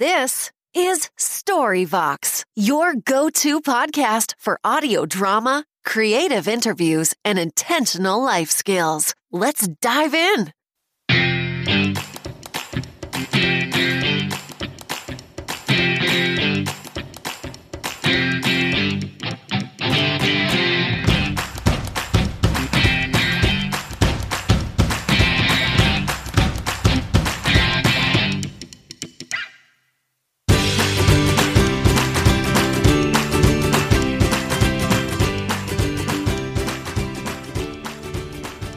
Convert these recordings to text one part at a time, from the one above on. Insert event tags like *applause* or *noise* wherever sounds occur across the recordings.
This is Storyvox, your go to podcast for audio drama, creative interviews, and intentional life skills. Let's dive in.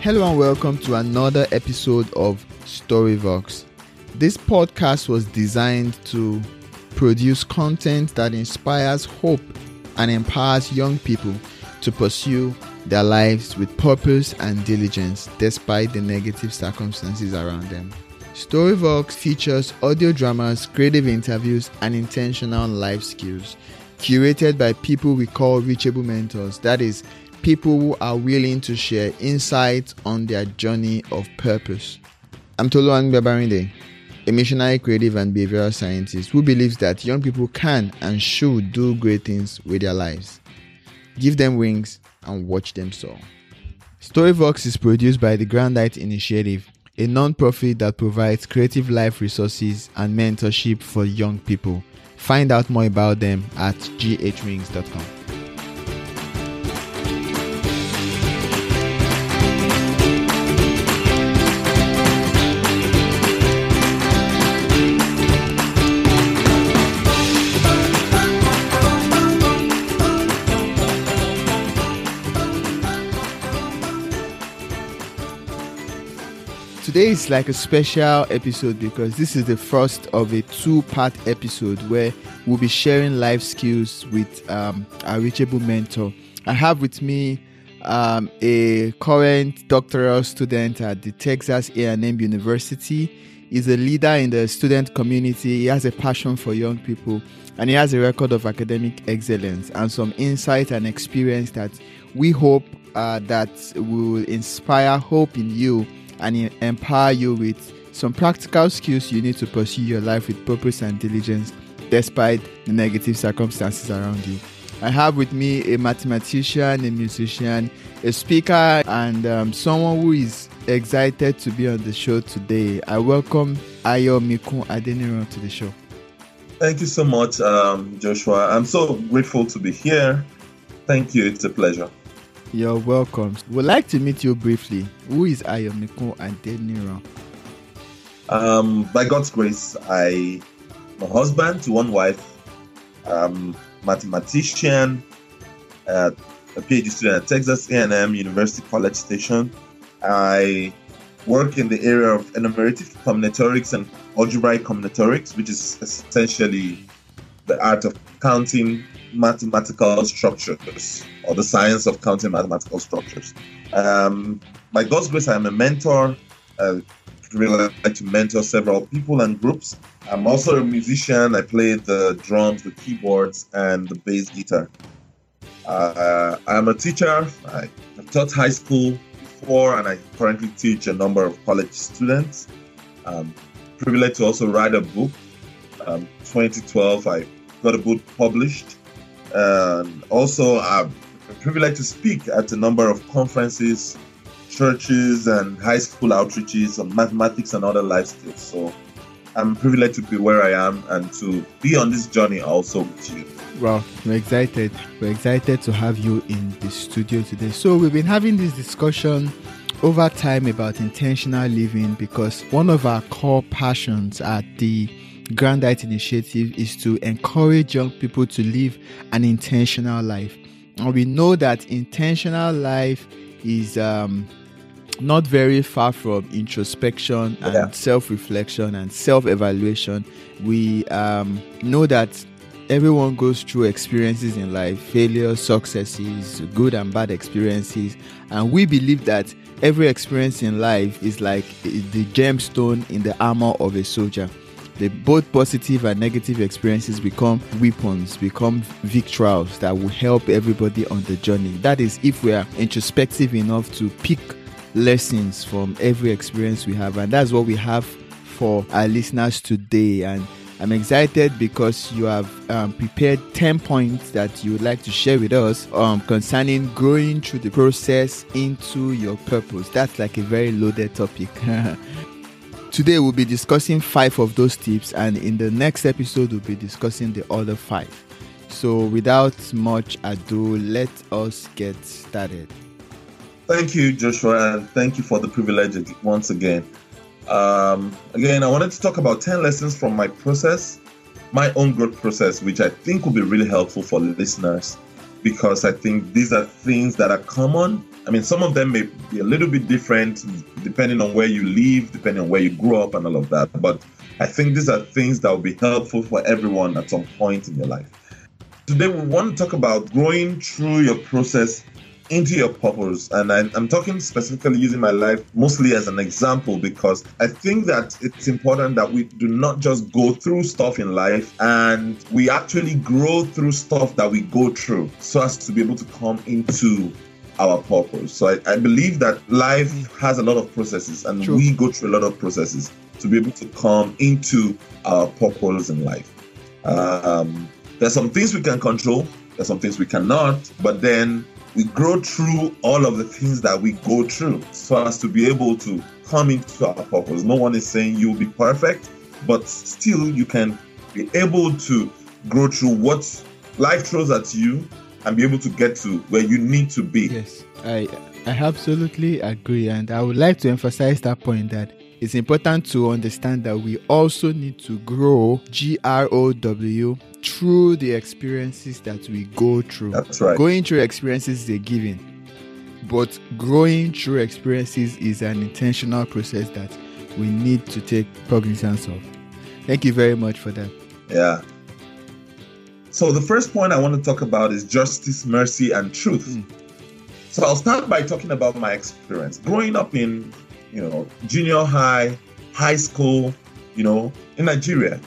Hello and welcome to another episode of Storyvox. This podcast was designed to produce content that inspires hope and empowers young people to pursue their lives with purpose and diligence despite the negative circumstances around them. Storyvox features audio dramas, creative interviews, and intentional life skills curated by people we call reachable mentors. That is, people who are willing to share insights on their journey of purpose. I'm Toluwani Babarinde, a missionary creative and behavioral scientist who believes that young people can and should do great things with their lives. Give them wings and watch them soar. Storyvox is produced by the Grandite Initiative, a non-profit that provides creative life resources and mentorship for young people. Find out more about them at ghwings.com. Today is like a special episode because this is the first of a two part episode where we'll be sharing life skills with um, our reachable mentor. I have with me um, a current doctoral student at the Texas A&M University. He's a leader in the student community. He has a passion for young people and he has a record of academic excellence and some insight and experience that we hope uh, that will inspire hope in you and empower you with some practical skills you need to pursue your life with purpose and diligence despite the negative circumstances around you. I have with me a mathematician, a musician, a speaker, and um, someone who is excited to be on the show today. I welcome Ayo Mikun Adeniran to the show. Thank you so much, um, Joshua. I'm so grateful to be here. Thank you. It's a pleasure. You're welcome. We'd like to meet you briefly. Who is Ayomikun Adeniran? Um, by God's grace, I am a husband to one wife, um, mathematician, uh, a PhD student at Texas A&M University College Station. I work in the area of enumerative combinatorics and algebraic combinatorics, which is essentially the art of counting mathematical structures or the science of counting mathematical structures. Um, by God's grace, I'm a mentor. I really like to mentor several people and groups. I'm also a musician. I play the drums, the keyboards, and the bass guitar. Uh, I'm a teacher. I taught high school before, and I currently teach a number of college students. Um, privileged to also write a book. Um, 2012, I got a book published. And also, I'm privileged to speak at a number of conferences, churches, and high school outreaches on mathematics and other life skills. So I'm privileged to be where I am and to be on this journey also with you. Well, we're excited. We're excited to have you in the studio today. So we've been having this discussion over time about intentional living because one of our core passions at the Grandite Initiative is to encourage young people to live an intentional life. And we know that intentional life is um, not very far from introspection and yeah. self reflection and self evaluation. We um, know that everyone goes through experiences in life failures, successes, good and bad experiences. And we believe that every experience in life is like the gemstone in the armor of a soldier the both positive and negative experiences become weapons, become victuals that will help everybody on the journey. That is, if we are introspective enough to pick lessons from every experience we have, and that's what we have for our listeners today. And I'm excited because you have um, prepared 10 points that you would like to share with us um, concerning growing through the process into your purpose. That's like a very loaded topic. *laughs* Today, we'll be discussing five of those tips, and in the next episode, we'll be discussing the other five. So, without much ado, let us get started. Thank you, Joshua, and thank you for the privilege once again. Um, again, I wanted to talk about 10 lessons from my process, my own growth process, which I think will be really helpful for listeners because I think these are things that are common. I mean, some of them may be a little bit different depending on where you live, depending on where you grew up, and all of that. But I think these are things that will be helpful for everyone at some point in your life. Today, we want to talk about growing through your process into your purpose. And I, am talking specifically using my life mostly as an example because I think that it's important that we do not just go through stuff in life and we actually grow through stuff that we go through so as to be able to come into our purpose. So I, I believe that life has a lot of processes and True. we go through a lot of processes to be able to come into our purpose in life. Um, there's some things we can control, there's some things we cannot, but then we grow through all of the things that we go through so as to be able to come into our purpose. No one is saying you'll be perfect, but still you can be able to grow through what life throws at you and be able to get to where you need to be. Yes, I I absolutely agree and I would like to emphasize that point that it's important to understand that we also need to grow G R O W through the experiences that we go through. That's right. Going through experiences is a given, but growing through experiences is an intentional process that we need to take cognizance of. Thank you very much for that. Yeah. So, the first point I want to talk about is justice, mercy, and truth. Mm. So, I'll start by talking about my experience. Growing up in, you know, junior high, high school, you know, in Nigeria,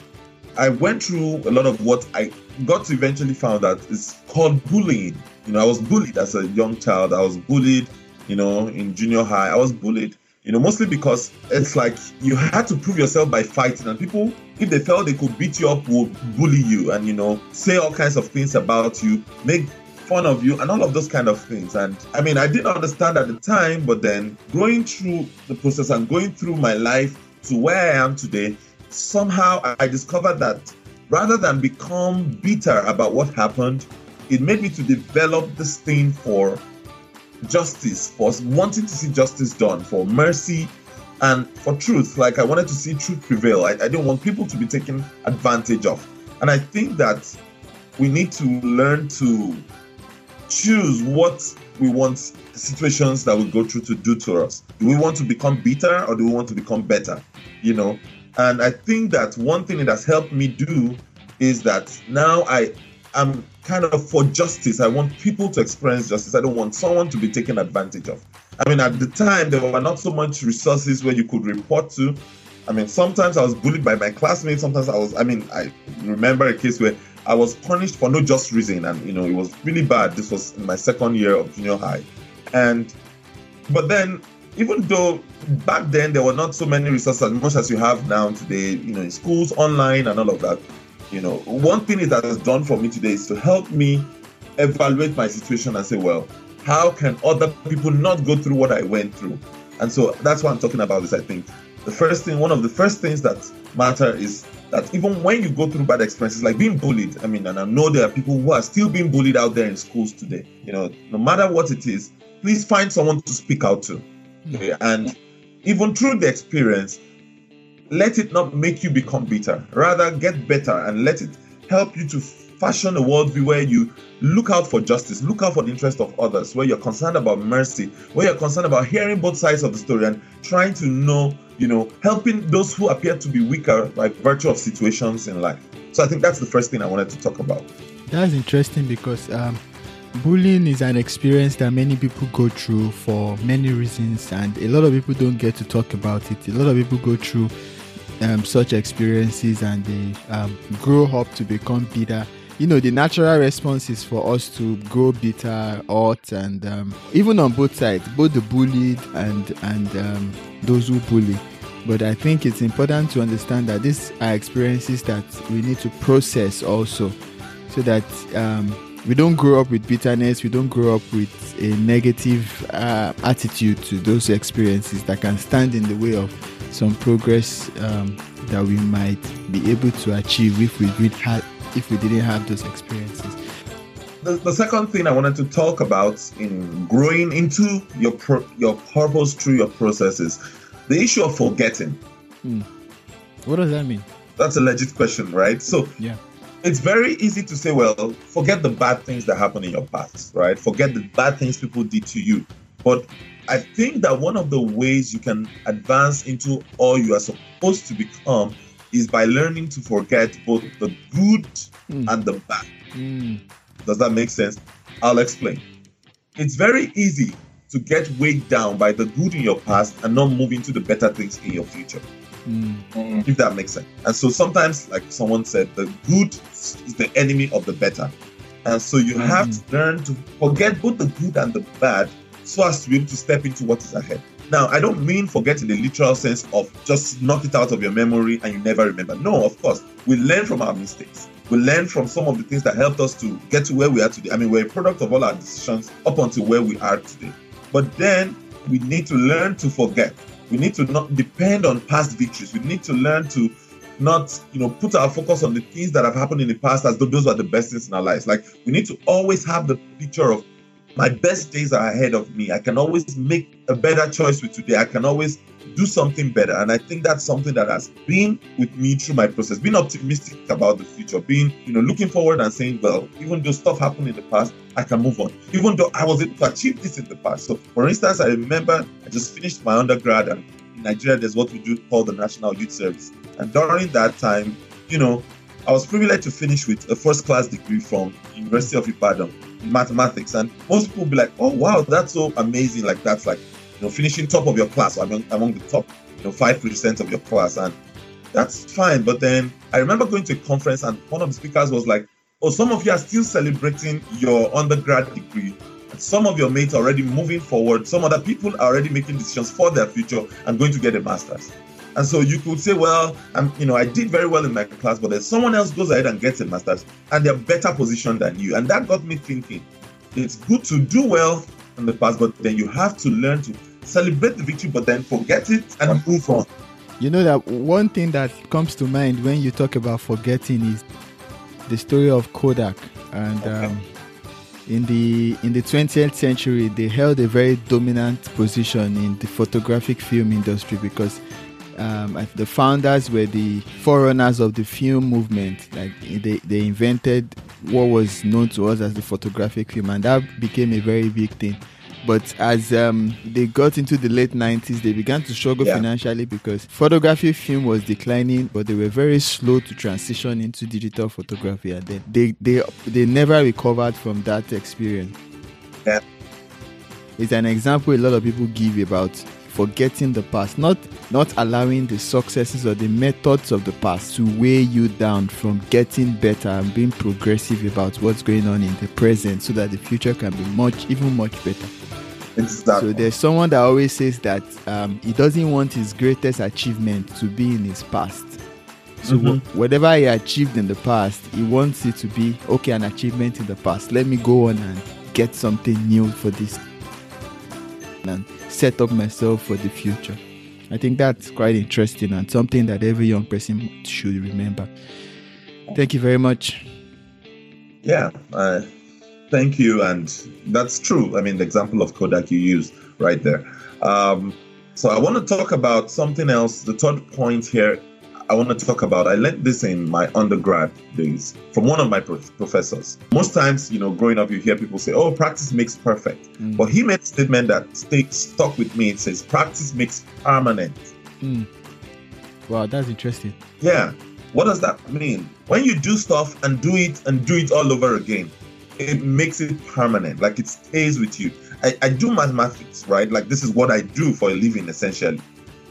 I went through a lot of what I got to eventually found out is called bullying. You know, I was bullied as a young child. I was bullied, you know, in junior high. I was bullied, you know, mostly because it's like you had to prove yourself by fighting, and people, if they felt they could beat you up, would bully you and, you know, say all kinds of things about you, make fun of you, and all of those kind of things. And I mean, I didn't understand at the time, but then going through the process and going through my life to where I am today, somehow I discovered that rather than become bitter about what happened, it made me to develop this thing for justice, for wanting to see justice done, for mercy, and for truth. Like I wanted to see truth prevail. I, I didn't want people to be taken advantage of. And I think that we need to learn to choose what we want situations that we go through to do to us. Do we want to become bitter or do we want to become better? You know, and I think that one thing that has helped me do is that now I am kind of for justice. I want people to experience justice. I don't want someone to be taken advantage of. I mean, at the time, there were not so much resources where you could report to. I mean, sometimes I was bullied by my classmates. Sometimes I was, I mean, I remember a case where I was punished for no just reason. And, you know, it was really bad. This was in my second year of junior high. And, but then even though back then there were not so many resources as much as you have now today, you know, in schools, online, and all of that. You know, one thing it has done for me today is to help me evaluate my situation and say, well, how can other people not go through what I went through? And so that's what I'm talking about. Is I think the first thing, one of the first things that matter is that even when you go through bad experiences, like being bullied, I mean, and I know there are people who are still being bullied out there in schools today. You know, no matter what it is, please find someone to speak out to Okay? And even through the experience, let it not make you become bitter. Rather, get better and let it help you to fashion a worldview where you look out for justice, look out for the interest of others, where you're concerned about mercy, where you're concerned about hearing both sides of the story and trying to know, you know, helping those who appear to be weaker by virtue of situations in life. So I think that's the first thing I wanted to talk about. That's interesting because um, bullying is an experience that many people go through for many reasons, and a lot of people don't get to talk about it. A lot of people go through um, such experiences and they um, grow up to become bitter. You know, the natural response is for us to grow bitter, hurt, and um, even on both sides, both the bullied and and um, those who bully. But I think it's important to understand that these are experiences that we need to process also, so that um, we don't grow up with bitterness, we don't grow up with a negative uh, attitude to those experiences that can stand in the way of some progress um, that we might be able to achieve if we did had if we didn't have those experiences. The, the second thing I wanted to talk about in growing into your pro, your purpose through your processes, the issue of forgetting. Hmm. What does that mean? That's a legit question, right? So yeah it's very easy to say, well, forget the bad things that happen in your past, right? Forget the bad things people did to you. But I think that one of the ways you can advance into all you are supposed to become is by learning to forget both the good mm. and the bad. Mm. Does that make sense? I'll explain. It's very easy to get weighed down by the good in your past and not move into the better things in your future. Mm. If that makes sense. And so sometimes, like someone said, the good is the enemy of the better. And so you mm. have to learn to forget both the good and the bad so as to be able to step into what is ahead. Now, I don't mean forget in the literal sense of just knock it out of your memory and you never remember. No, of course. We learn from our mistakes. We learn from some of the things that helped us to get to where we are today. I mean, we're a product of all our decisions up until where we are today. But then we need to learn to forget we need to not depend on past victories. We need to learn to not, you know, put our focus on the things that have happened in the past as though those are the best things in our lives. Like we need to always have the picture of my best days are ahead of me. I can always make a better choice with today. I can always do something better. And I think that's something that has been with me through my process, being optimistic about the future, being, you know, looking forward and saying, well, even though stuff happened in the past, I can move on. Even though I was able to achieve this in the past. So, for instance, I remember I just finished my undergrad and in Nigeria, there's what we do call the National Youth Service. And during that time, you know, I was privileged to finish with a first class degree from University of Ibadan mathematics. And most people be like, oh, wow, that's so amazing. Like, that's like, you know, finishing top of your class, among, among the top, you know, 5% of your class. And that's fine. But then I remember going to a conference and one of the speakers was like, oh, some of you are still celebrating your undergrad degree. Some of your mates are already moving forward. Some other people are already making decisions for their future and going to get a master's. And so you could say, well, I'm, you know, I did very well in my class, but then someone else goes ahead and gets a master's and they're better positioned than you. And that got me thinking, it's good to do well in the past, but then you have to learn to celebrate the victory, but then forget it and move on. You know that one thing that comes to mind when you talk about forgetting is the story of Kodak, and okay. um, in the in the 20th century, they held a very dominant position in the photographic film industry because um, the founders were the forerunners of the film movement. Like they, they invented what was known to us as the photographic film, and that became a very big thing. But as um, they got into the late 90s, they began to struggle yeah. financially because photography film was declining, but they were very slow to transition into digital photography. And then they, they, they never recovered from that experience. Yeah. It's an example a lot of people give about forgetting the past, not not allowing the successes or the methods of the past to weigh you down from getting better and being progressive about what's going on in the present so that the future can be much even much better. Exactly. So there's someone that always says that um, he doesn't want his greatest achievement to be in his past. So mm-hmm. whatever he achieved in the past, he wants it to be okay, an achievement in the past. Let me go on and get something new for this and set up myself for the future. I think that's quite interesting and something that every young person should remember. Thank you very much. Yeah, uh, Thank you. And that's true. I mean, the example of Kodak you used right there. Um, so I want to talk about something else. The third point here I want to talk about. I learned this in my undergrad days from one of my professors. Most times, you know, growing up, you hear people say, "Oh, practice makes perfect," mm. but he made a statement that stayed stuck with me. It says, "Practice makes permanent." Mm. Wow, that's interesting. Yeah. What does that mean? When you do stuff and do it and do it all over again, it makes it permanent, like it stays with you. I, I do mathematics, right? Like this is what I do for a living, essentially.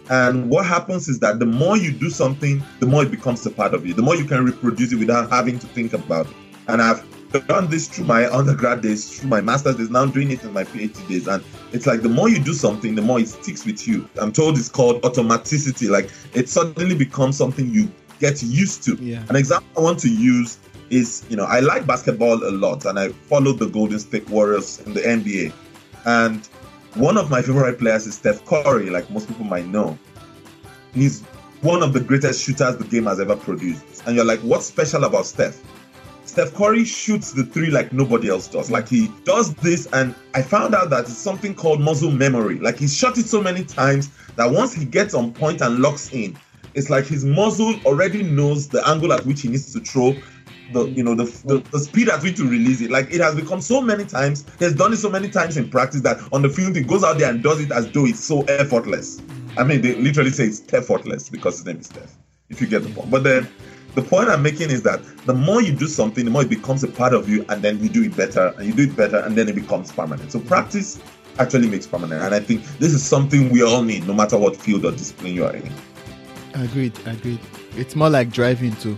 And what happens is that the more you do something, the more it becomes a part of you. The more you can reproduce it without having to think about it. And I've done this through my undergrad days, through my master's days, now doing it in my PhD days. And it's like the more you do something, the more it sticks with you. I'm told it's called automaticity. Like it suddenly becomes something you get used to. Yeah. An example I want to use is, you know, I like basketball a lot and I follow the Golden State Warriors in the NBA. And one of my favorite players is Steph Curry, like most people might know. He's one of the greatest shooters the game has ever produced. And you're like, what's special about Steph? Steph Curry shoots the three like nobody else does. Like he does this, and I found out that it's something called muscle memory. Like he's shot it so many times that once he gets on point and locks in, it's like his muzzle already knows the angle at which he needs to throw, the you know the, the, mm. the speed at which to release it. Like it has become so many times. He has done it so many times in practice that on the field he goes out there and does it as though it's so effortless. I mean, they literally say it's effortless because his name is Steph. If you get the point, but then the point I'm making is that the more you do something, the more it becomes a part of you, and then you do it better, and you do it better, and then it becomes permanent. So practice actually makes permanent, and I think this is something we all need, no matter what field or discipline you are in. Agreed, agreed. It's more like driving too.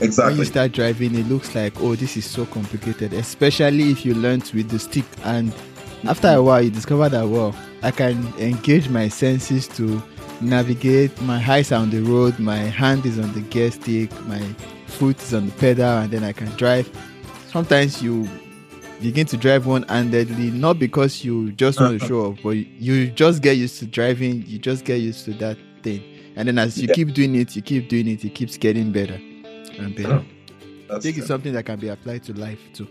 Exactly. When you start driving, it looks like, oh, this is so complicated, especially if you learn with the stick. And after a while, you discover that, well, I can engage my senses to navigate. My eyes are on the road, my hand is on the gear stick, my foot is on the pedal, and then I can drive. Sometimes you begin to drive one handedly, not because you just want to uh-huh. show off, but you just get used to driving, you just get used to that thing. And then as you Yeah. keep doing it, you keep doing it, it keeps getting better and better. I That's think true. it's something that can be applied to life too.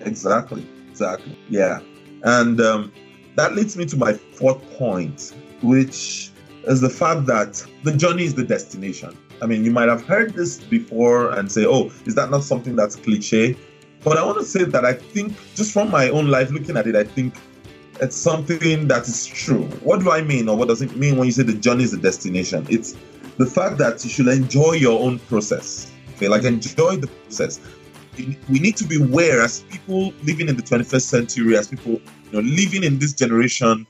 Exactly. Exactly. Yeah. And um, that leads me to my fourth point, which is the fact that the journey is the destination. I mean, you might have heard this before and say, oh, is that not something that's cliche? But I want to say that I think, just from my own life, looking at it, I think it's something that is true. What do I mean, or what does it mean when you say the journey is the destination? It's the fact that you should enjoy your own process. Okay, like enjoy the process we need to be aware as people living in the 21st century, as people you know living in this generation,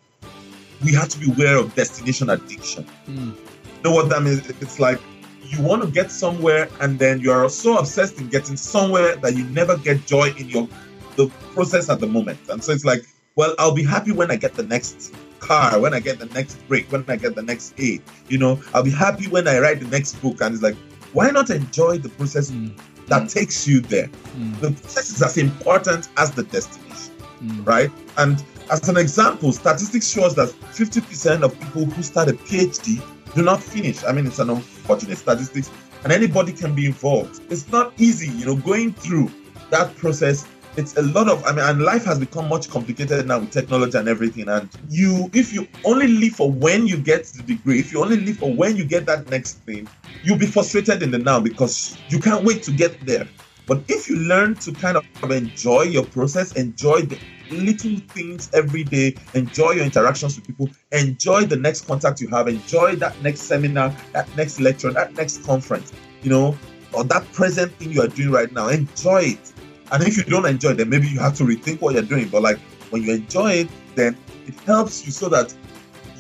we have to be aware of destination addiction. Mm. You know what that means? It's like you want to get somewhere, and then you are so obsessed in getting somewhere that you never get joy in your the process at the moment. And so it's like, well, I'll be happy when I get the next car, when I get the next break, when I get the next aid. You know, I'll be happy when I write the next book. And it's like, why not enjoy the process Mm. that takes you there? Mm. The process is as important as the destination, Mm. right? And as an example, statistics shows that 50% of people who start a PhD do not finish. I mean, it's an unfortunate statistics, and anybody can be involved. It's not easy, you know, going through that process. It's a lot of, I mean, and life has become much complicated now with technology and everything. And you, if you only live for when you get the degree, if you only live for when you get that next thing, you'll be frustrated in the now because you can't wait to get there. But if you learn to kind of enjoy your process, enjoy the little things every day, enjoy your interactions with people, enjoy the next contact you have, enjoy that next seminar, that next lecture, that next conference, you know, or that present thing you are doing right now, enjoy it. And if you don't enjoy it, then maybe you have to rethink what you're doing. But like when you enjoy it, then it helps you so that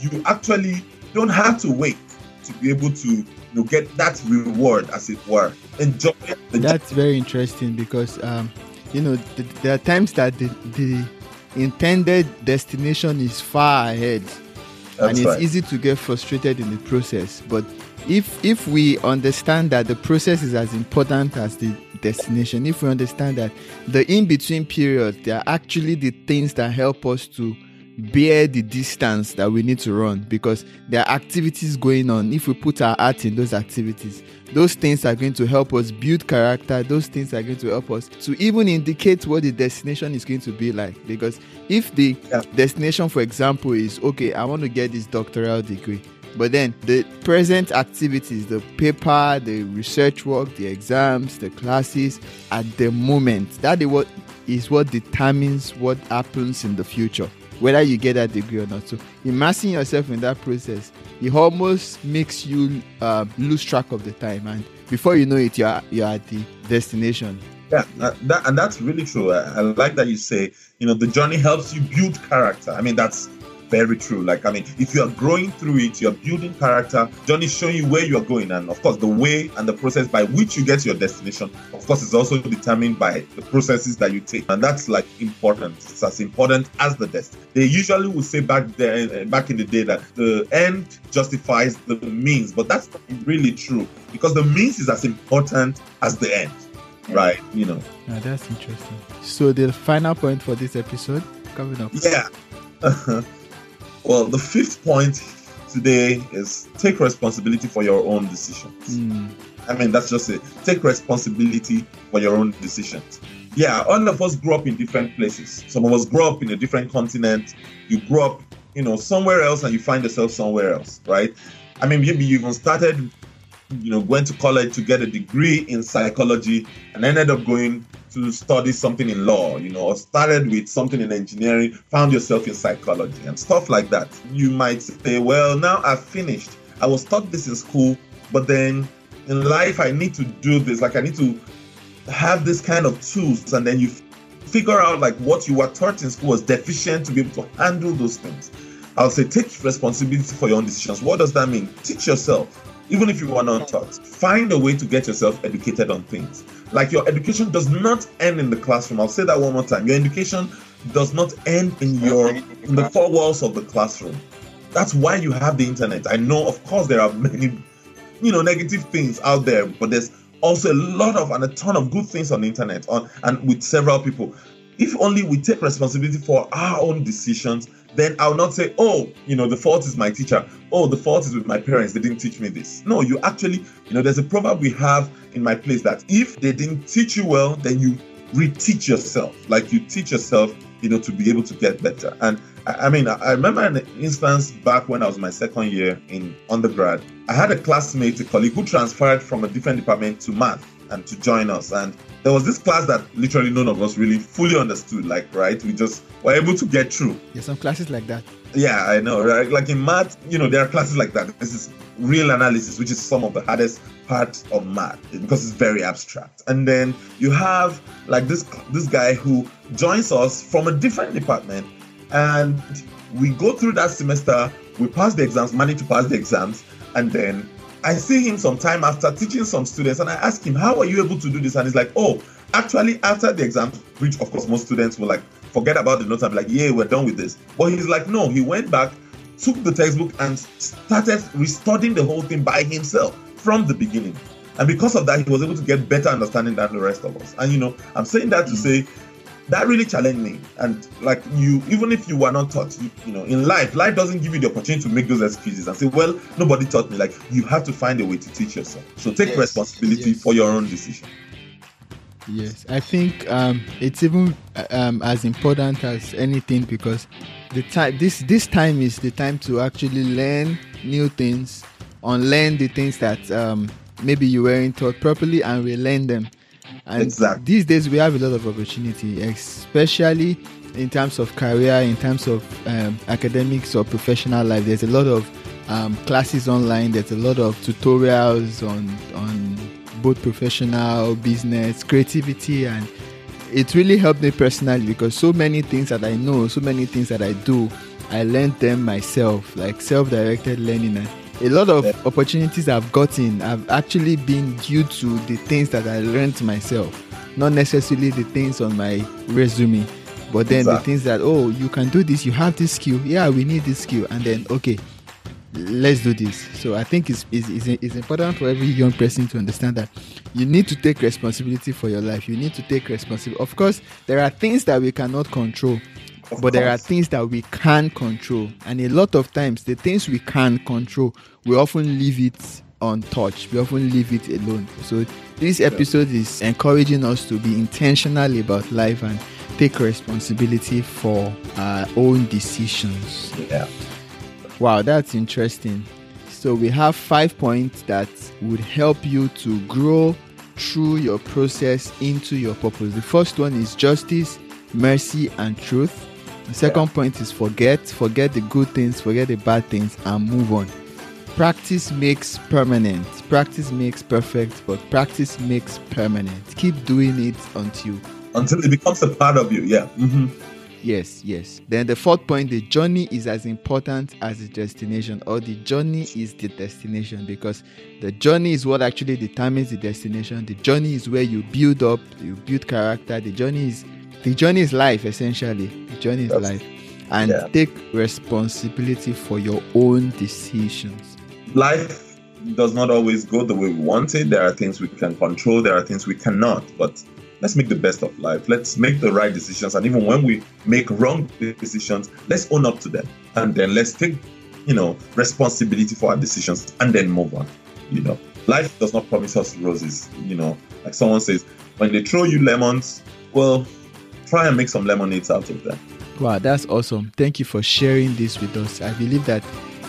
you actually don't have to wait to be able to you know, get that reward, as it were. Enjoy the That's very interesting because, um, you know, th- there are times that the, the intended destination is far ahead, and it's right. easy to get frustrated in the process. But if if we understand that the process is as important as the destination, if we understand that the in between periods, they are actually the things that help us to bear the distance that we need to run because there are activities going on. If we put our heart in those activities, those things are going to help us build character. Those things are going to help us to even indicate what the destination is going to be like. Because if the Yeah. destination, for example, is okay, I want to get this doctoral degree. But then the present activities, the paper, the research work, the exams, the classes at the moment, that is what is what determines what happens in the future, whether you get that degree or not. So immersing yourself in that process, it almost makes you uh, lose track of the time, and before you know it, you are you are at the destination. Yeah, that, and that's really true. I, I like that you say, you know, the journey helps you build character. I mean, that's very true. Like, I mean, if you are growing through it, you're building character. John is showing you where you're going. And of course, the way and the process by which you get to your destination, of course, is also determined by the processes that you take. And that's like important. It's as important as the destiny. They usually will say back there, eh, back in the day that the end justifies the means, but that's not really true because the means is as important as the end right you know yeah, that's interesting so the final point for this episode coming up yeah *laughs* well the fifth point today is take responsibility for your own decisions. Mm. i mean that's just it. Take responsibility for your own decisions. Yeah all of us grew up in different places. Some of us grew up in a different continent. You grew up you know somewhere else and you find yourself somewhere else right? I mean maybe you even started you know, went to college to get a degree in psychology and ended up going to study something in law, you know, or started with something in engineering, found yourself in psychology and stuff like that. You might say, well, now I've finished. I was taught this in school, but then in life, I need to do this. Like, I need to have this kind of tools. And then you figure out like what you were taught in school was deficient to be able to handle those things. I'll say, take responsibility for your own decisions. What does that mean? Teach yourself even if you are not taught. Find a way to get yourself educated on things. Like your education does not end in the classroom. I'll say that one more time. Your education does not end in your in the four walls of the classroom. That's why you have the internet. I know, of course, there are many, you know, negative things out there, but there's also a lot of and a ton of good things on the internet on and with several people. If only we take responsibility for our own decisions then I'll not say, oh, you know, the fault is my teacher. Oh, the fault is with my parents. They didn't teach me this. No, you actually, you know, there's a proverb we have in my place that if they didn't teach you well, then you reteach yourself. Like you teach yourself, you know, to be able to get better. And I, I mean, I remember an instance back when I was my second year in undergrad. I had a classmate, a colleague who transferred from a different department to math and to join us. And there was this class that literally none of us really fully understood. Like, right? We just were able to get through. There's some classes like that. Yeah, I know. Right? Like in math, you know, there are classes like that. This is real analysis, which is some of the hardest part of math because it's very abstract. And then you have like this this guy who joins us from a different department, and we go through that semester. We pass the exams, manage to pass the exams, and then I see him sometime after teaching some students, and I ask him, How are you able to do this? And he's like, Oh, actually, after the exam, which of course most students will like forget about the notes and be like, Yeah, we're done with this. But he's like, No, he went back, took the textbook, and started restudying the whole thing by himself from the beginning. And because of that, he was able to get better understanding than the rest of us. And you know, I'm saying that to mm. say that really challenged me. And like you, even if you were not taught, you, you, know, in life, life doesn't give you the opportunity to make those excuses and say, well, nobody taught me. Like you have to find a way to teach yourself. So take yes. responsibility yes. for your own decision. Yes, I think um, it's even um, as important as anything because the time this this time is the time to actually learn new things, unlearn the things that um, maybe you weren't taught properly, and relearn them and exactly. these days we have a lot of opportunity, especially in terms of career, in terms of um, academics or professional life. There's a lot of um, classes online. There's a lot of tutorials on on both professional, business, creativity, and it really helped me personally because so many things that I know, so many things that I do, I learned them myself, like self-directed learning. And a lot of yeah. opportunities I've gotten have actually been due to the things that I learned myself, not necessarily the things on my resume, but then exactly. the things that oh you can do this, you have this skill, yeah we need this skill, and then okay, let's do this. So I think it's, it's, it's important for every young person to understand that you need to take responsibility for your life. You need to take responsibility. Of course, there are things that we cannot control of but course. there are things that we can control. And a lot of times, the things we can control, we often leave it untouched. We often leave it alone. So, this episode is encouraging us to be intentional about life and take responsibility for our own decisions. Yeah. Wow, that's interesting. So, we have five points that would help you to grow through your process into your purpose. The first one is justice, mercy, and truth. The second yeah. point is forget, forget the good things, forget the bad things, and move on. Practice makes permanent. Practice makes perfect, but practice makes permanent. Keep doing it until until it becomes a part of you. Yeah. Mm-hmm. Yes, yes. Then the fourth point the journey is as important as the destination, or the journey is the destination because the journey is what actually determines the destination. The journey is where you build up, you build character. The journey is the journey is life essentially. The journey is That's- life. And yeah. take responsibility for your own decisions. life does not always go the way we want it. There are things we can control, there are things we cannot. But let's make the best of life. Let's make the right decisions. And even when we make wrong decisions, let's own up to them. And then let's take, you know, responsibility for our decisions and then move on. You know, life does not promise us roses. You know, like someone says, when they throw you lemons, well, try and make some lemonades out of them. Wow, that's awesome. Thank you for sharing this with us. I believe that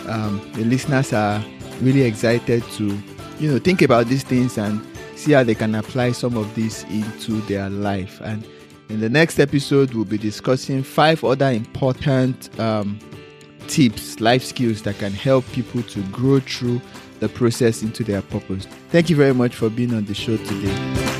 um, the listeners are really excited to, you know, think about these things and see how they can apply some of this into their life. And in the next episode, we'll be discussing five other important um, tips, life skills that can help people to grow through the process into their purpose. Thank you very much for being on the show today.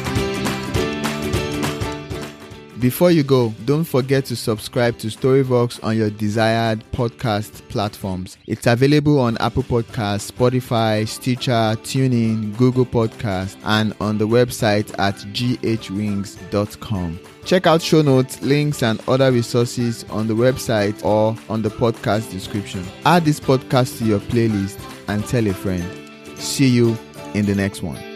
Before you go, don't forget to subscribe to Storyvox on your desired podcast platforms. It's available on Apple Podcasts, Spotify, Stitcher, TuneIn, Google Podcasts, and on the website at ghwings.com. Check out show notes, links, and other resources on the website or on the podcast description. Add this podcast to your playlist and tell a friend. See you in the next one.